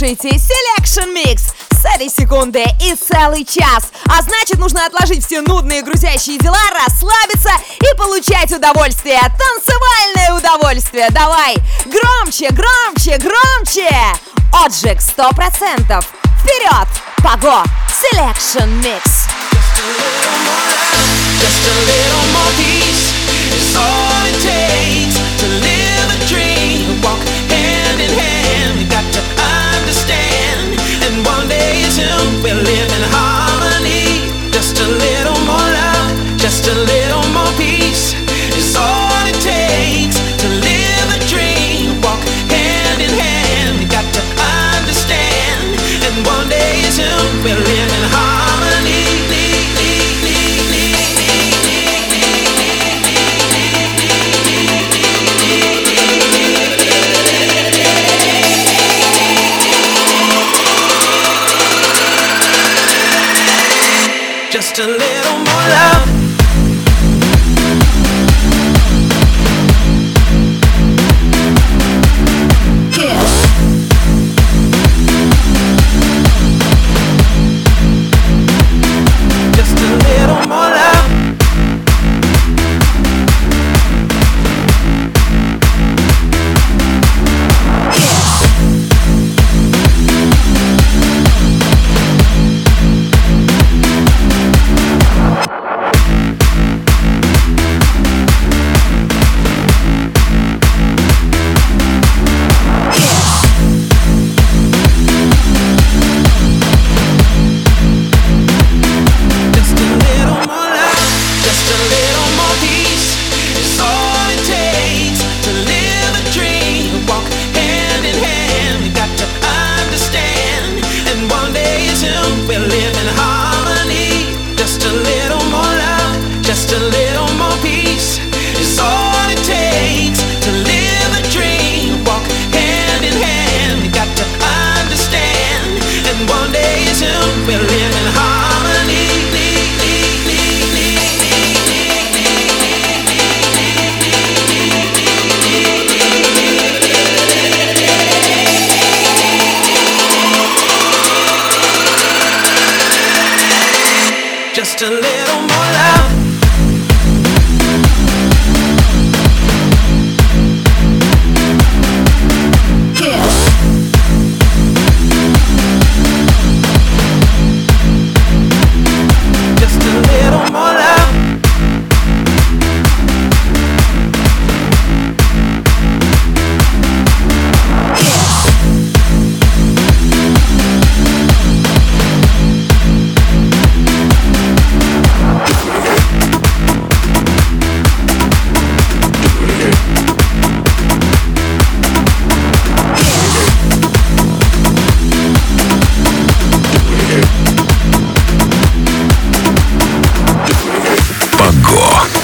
слушаете Selection Mix с этой секунды и целый час. А значит, нужно отложить все нудные грузящие дела, расслабиться и получать удовольствие. Танцевальное удовольствие. Давай, громче, громче, громче. Отжиг 100%. Вперед! Пого! Selection Mix. Just a little more peace, it's all it takes. believe Go.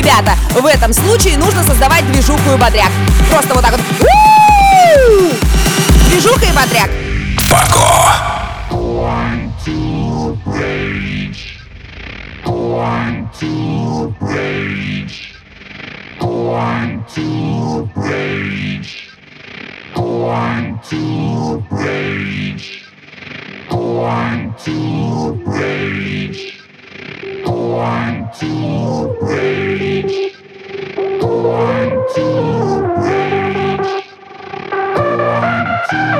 Ребята, в этом случае нужно создавать движуху и бодряк. Просто вот так вот. Движуха и бодряк. Пако. One, two, rage. One, two, rage. Going to rage. Going to rage. Going to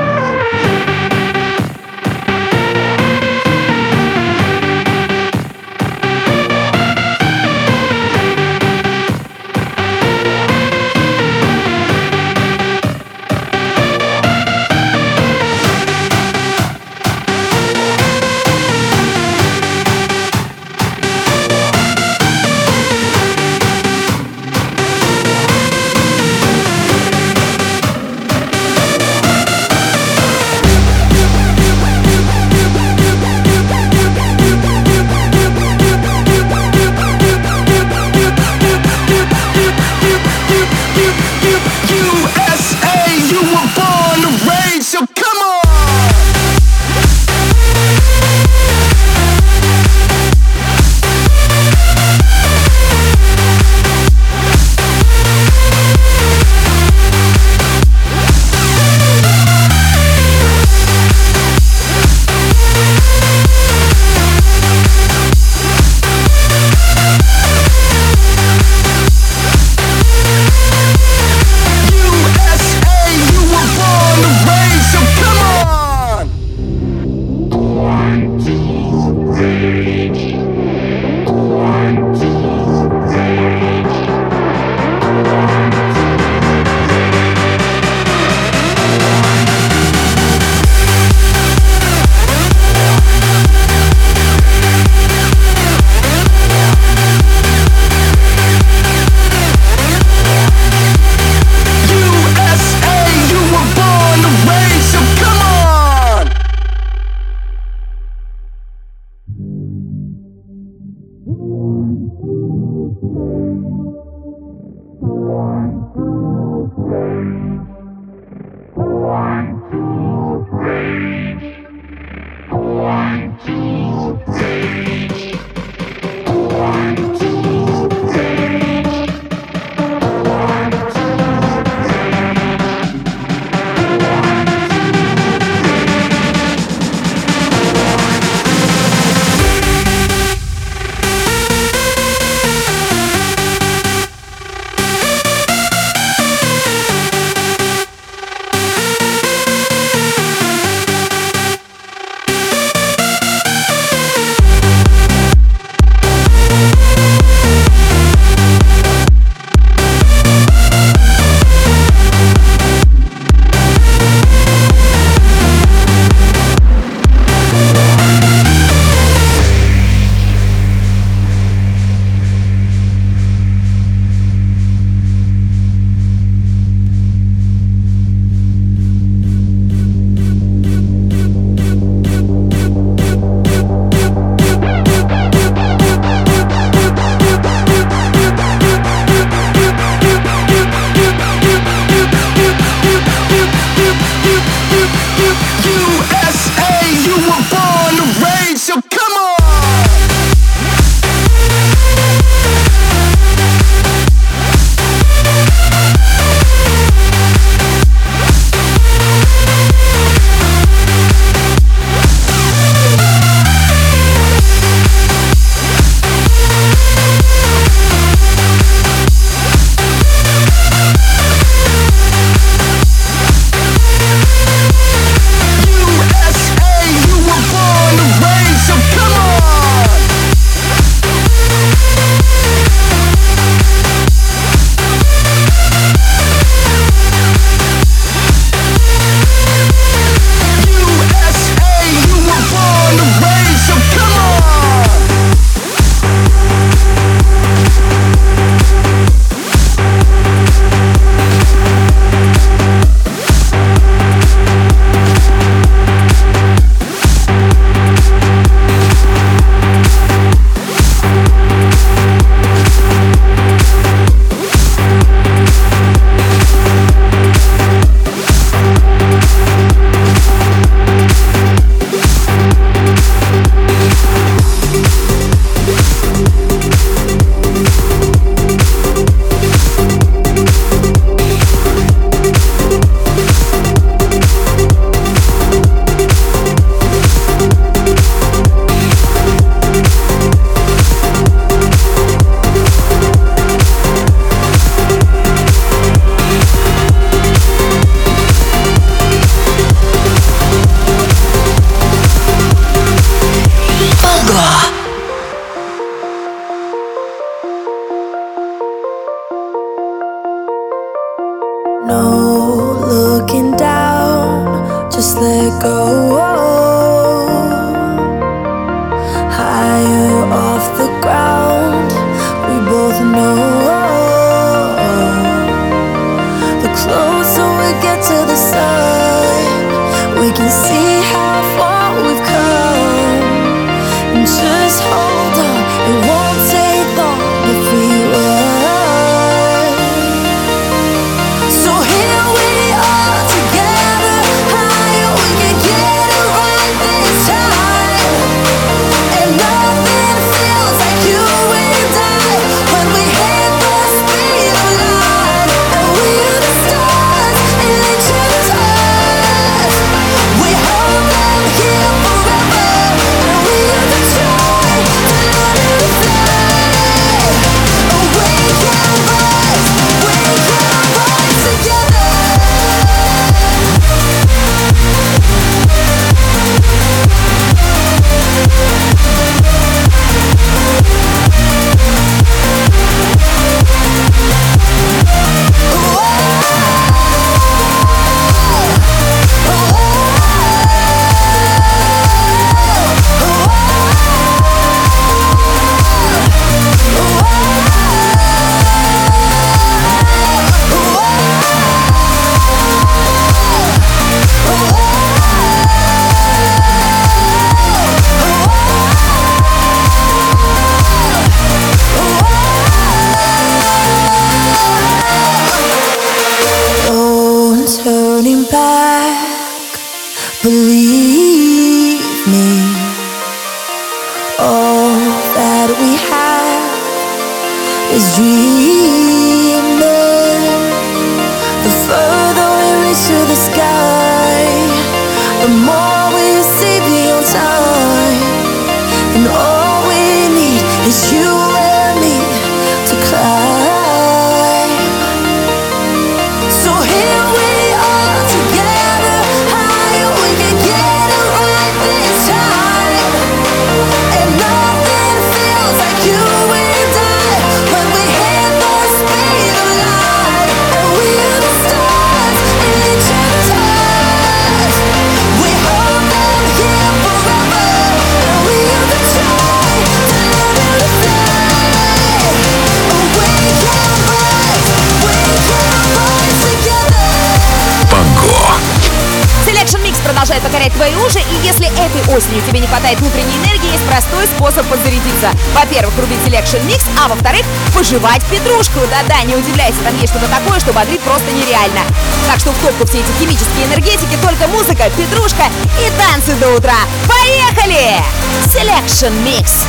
подготовку все эти химические энергетики, только музыка, петрушка и танцы до утра. Поехали! Selection Mix.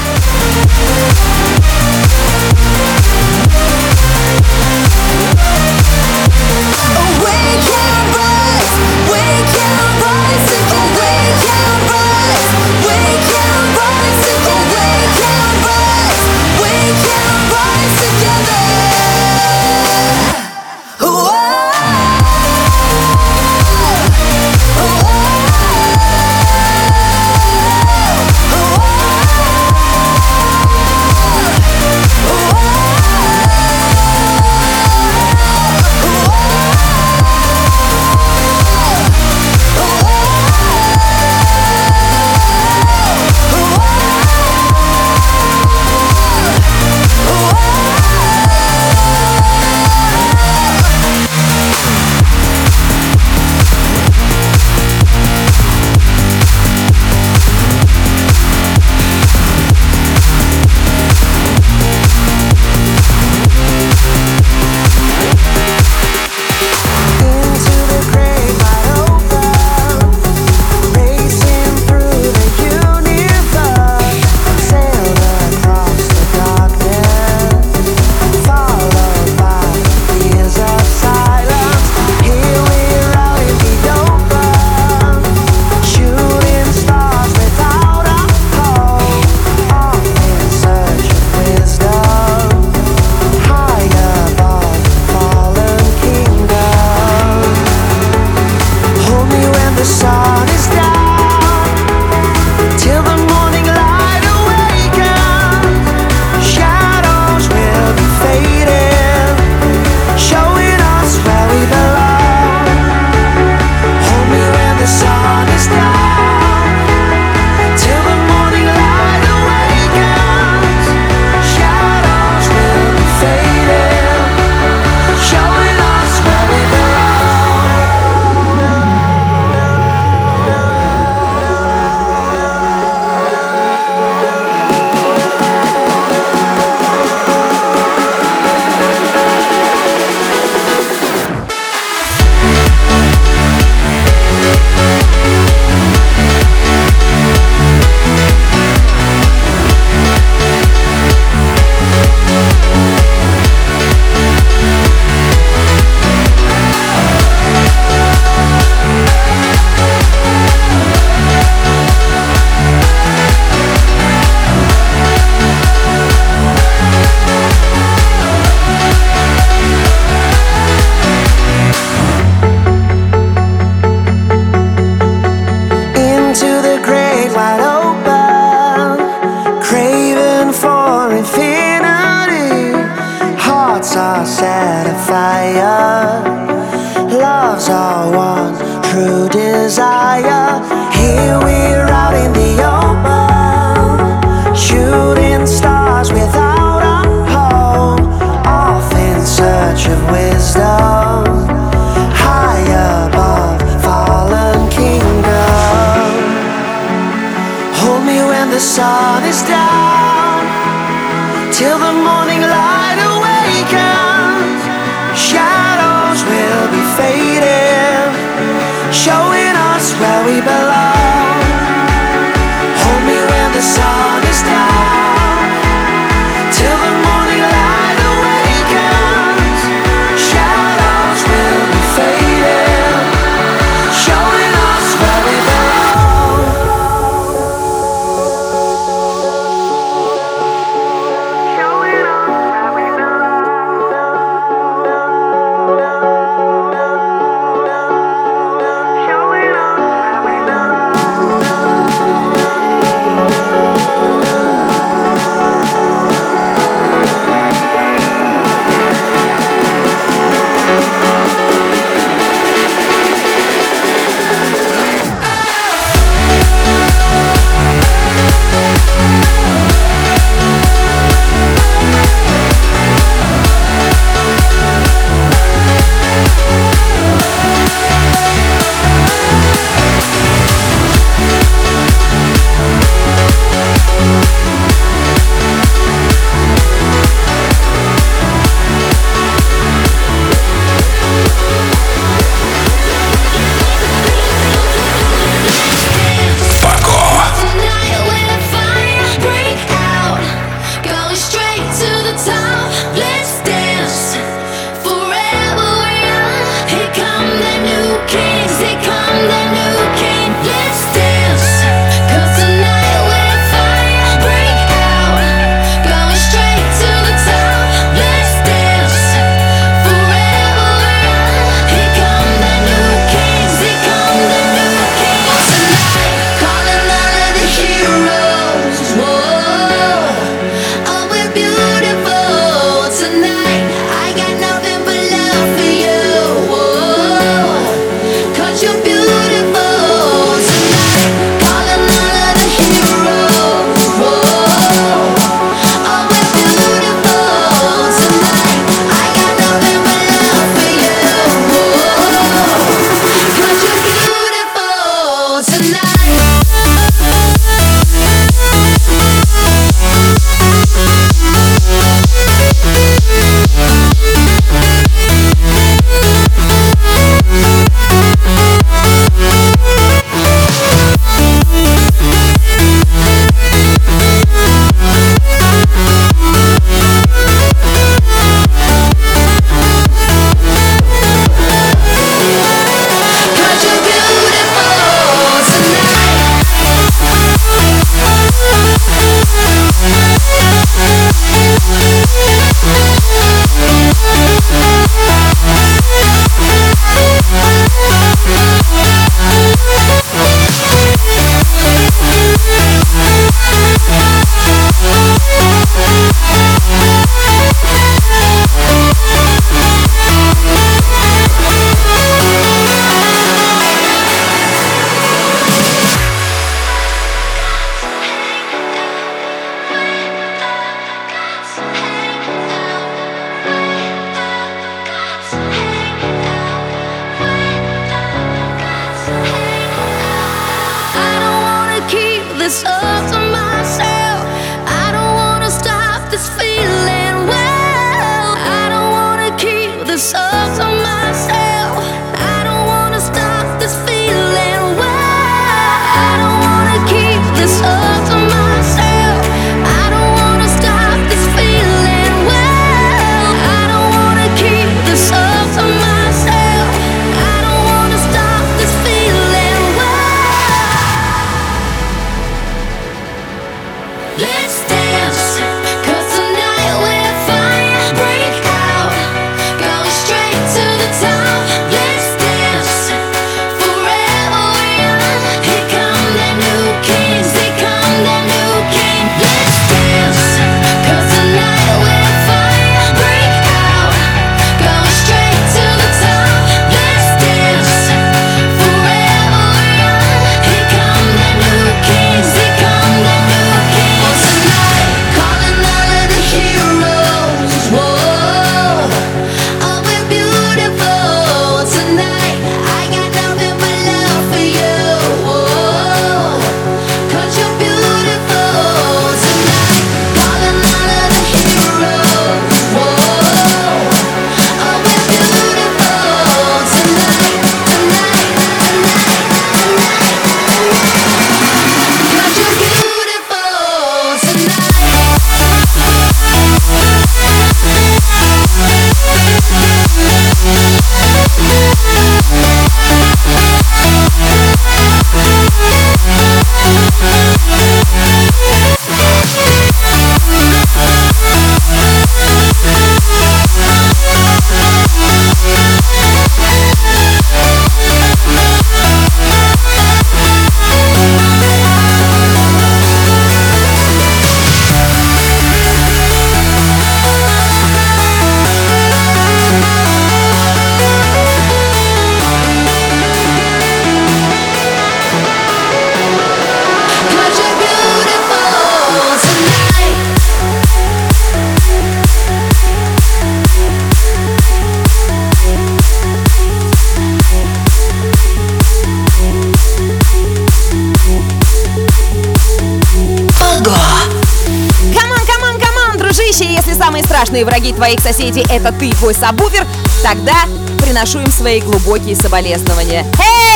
самые страшные враги твоих соседей — это ты и твой сабвуфер, тогда приношу им свои глубокие соболезнования.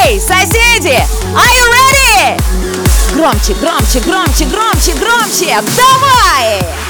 Эй, соседи! Are you ready? Громче, громче, громче, громче, громче! Давай!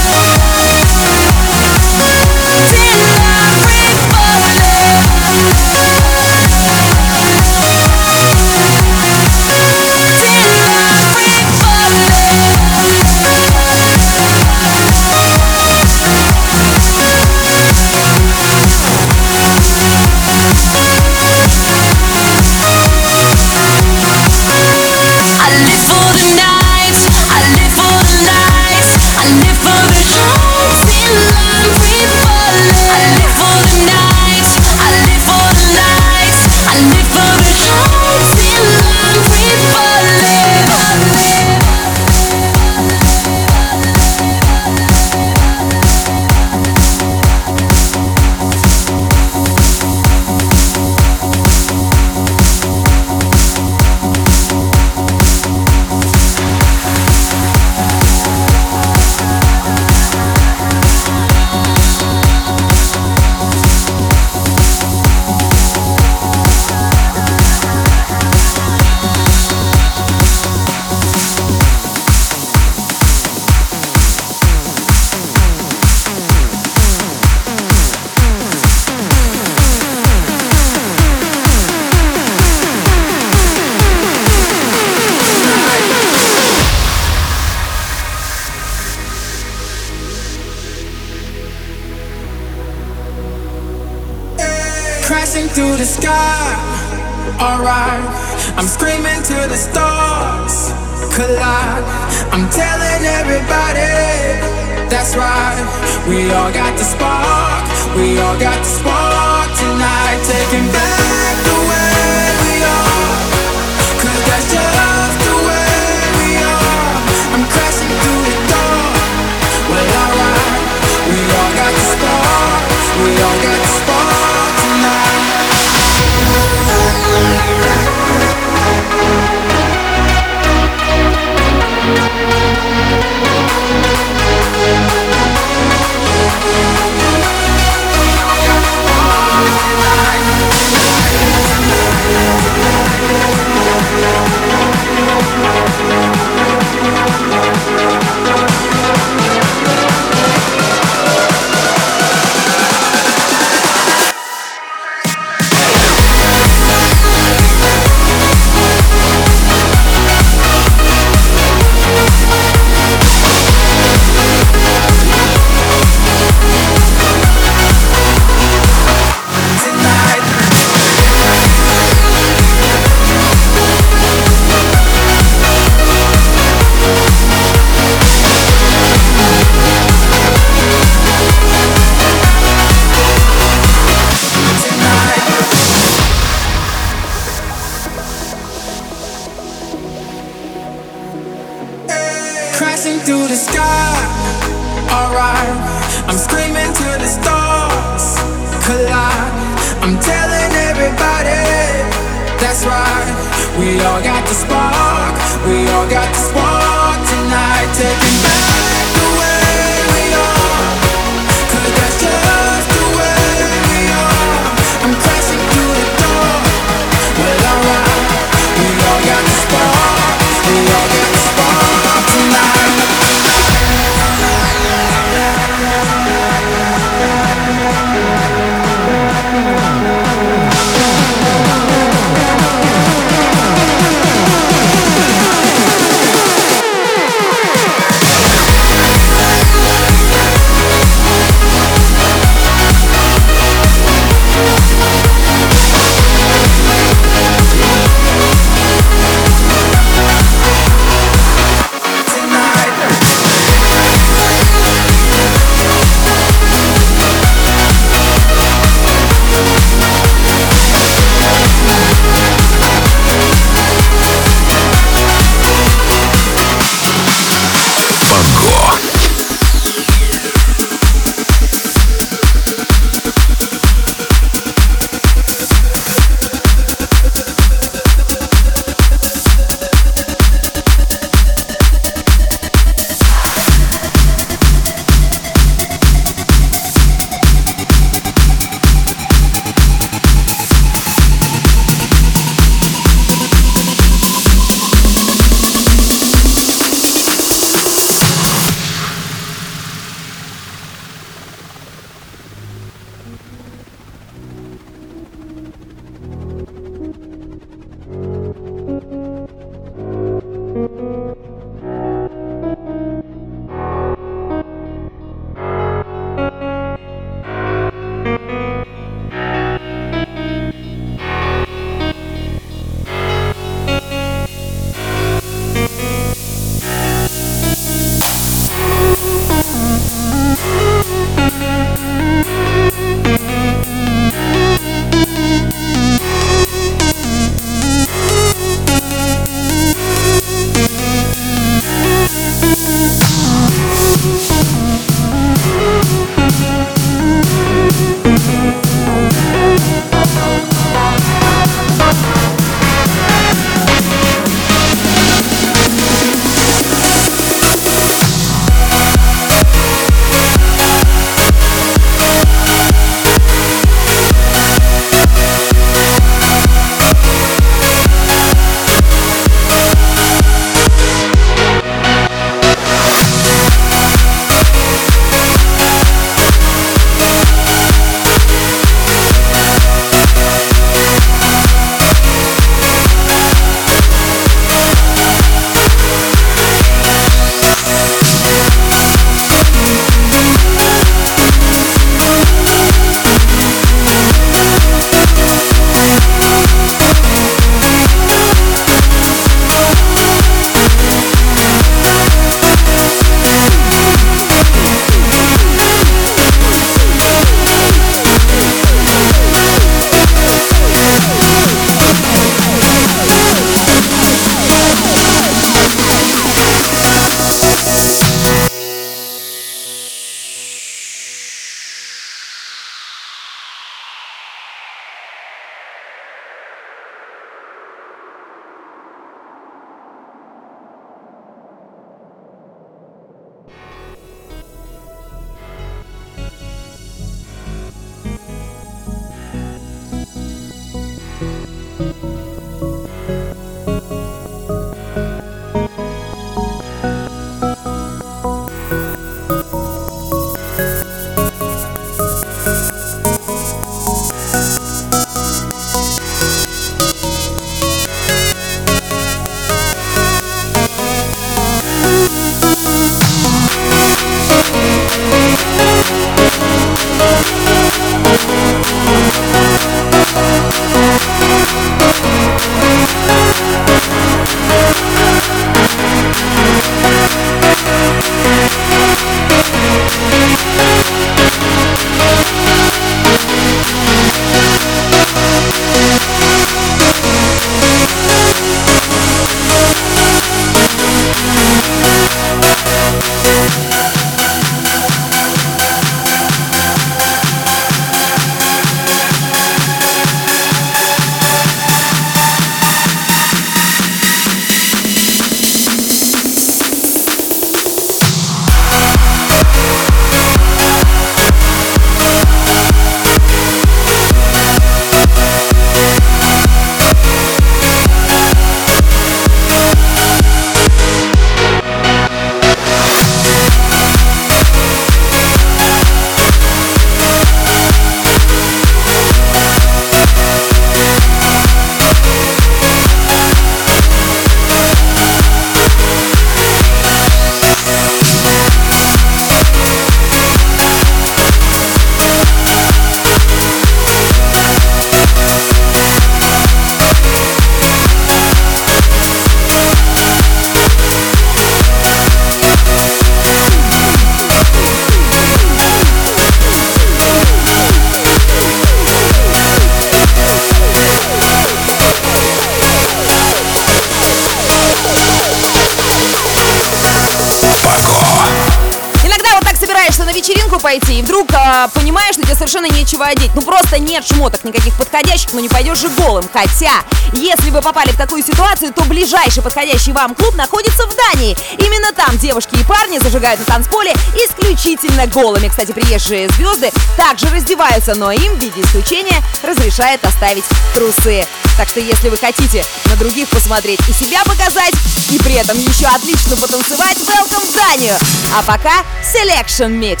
Нечего одеть. Ну просто нет шмоток никаких подходящих, но не пойдешь же голым. Хотя, если вы попали в такую ситуацию, то ближайший подходящий вам клуб находится в Дании. Именно там девушки и парни зажигают на танцполе исключительно голыми. Кстати, приезжие звезды также раздеваются, но им в виде исключения разрешает оставить трусы. Так что если вы хотите на других посмотреть и себя показать, и при этом еще отлично потанцевать, welcome в Данию! А пока Selection Mix.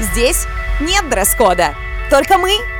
Здесь нет дресс-кода. Только мы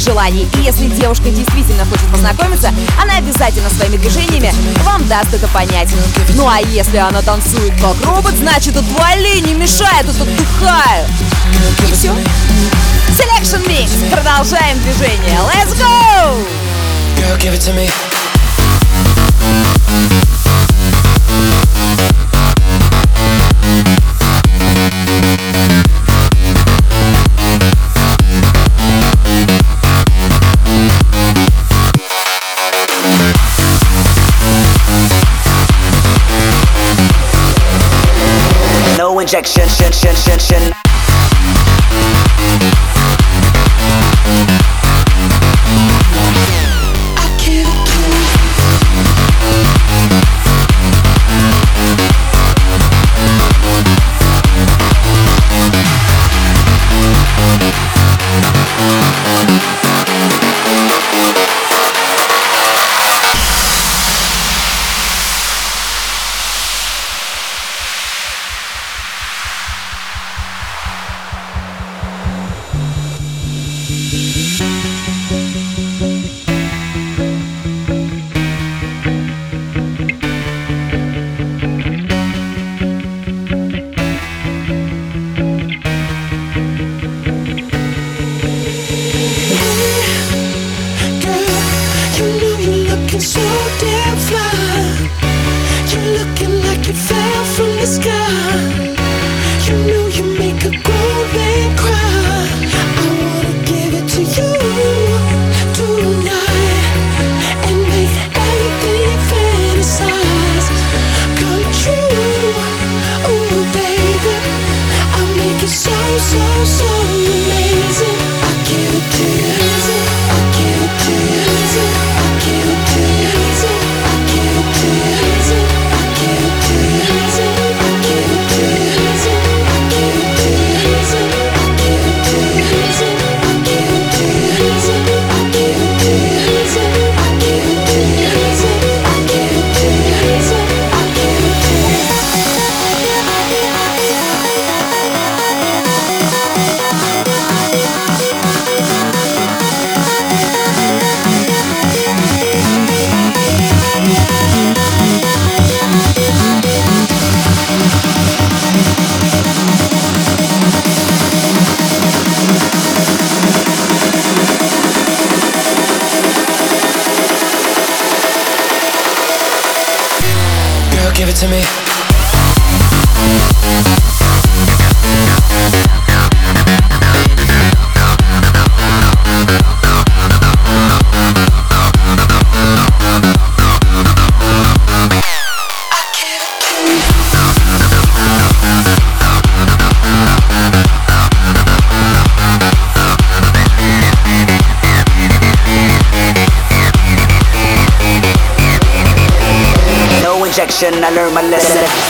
горизонтальных желаний. И если девушка действительно хочет познакомиться, она обязательно своими движениями вам даст это понять. Ну а если она танцует как робот, значит отвали, не мешает, тут отдыхаю. И все. Selection Mix. Продолжаем движение. Let's go! Girl, give it to me. Injection, shin, shin, shin, shin. me. I learned my lesson.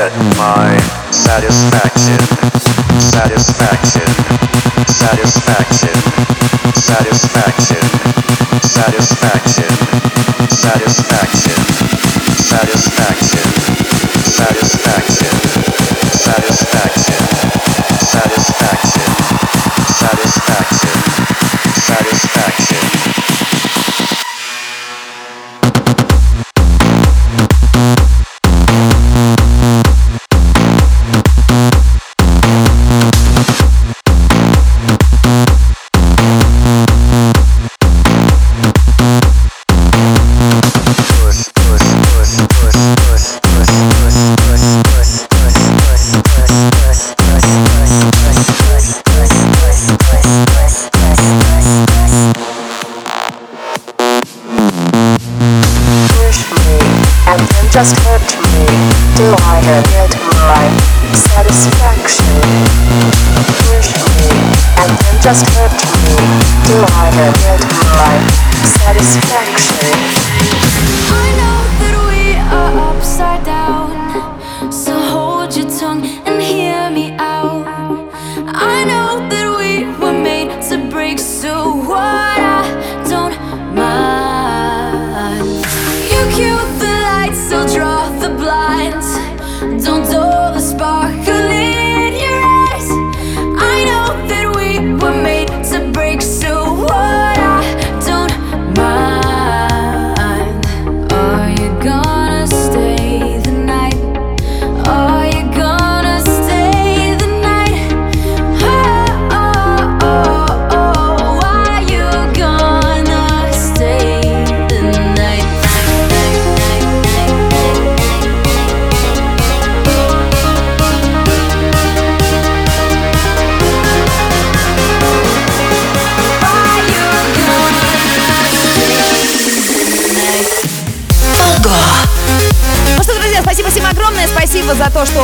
get my satisfaction, satisfaction, satisfaction, satisfaction, satisfaction, satisfaction, satisfaction, satisfaction, satisfaction.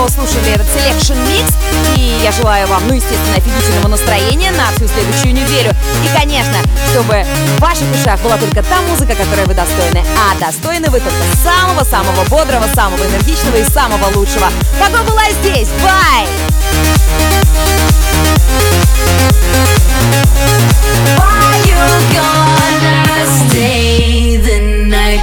Слушали этот Selection Mix. И я желаю вам, ну, естественно, офигительного настроения на всю следующую неделю. И, конечно, чтобы в ваших ушах была только та музыка, которой вы достойны. А достойны вы только самого-самого бодрого, самого энергичного и самого лучшего. Пока была здесь. Бай! Stay the night?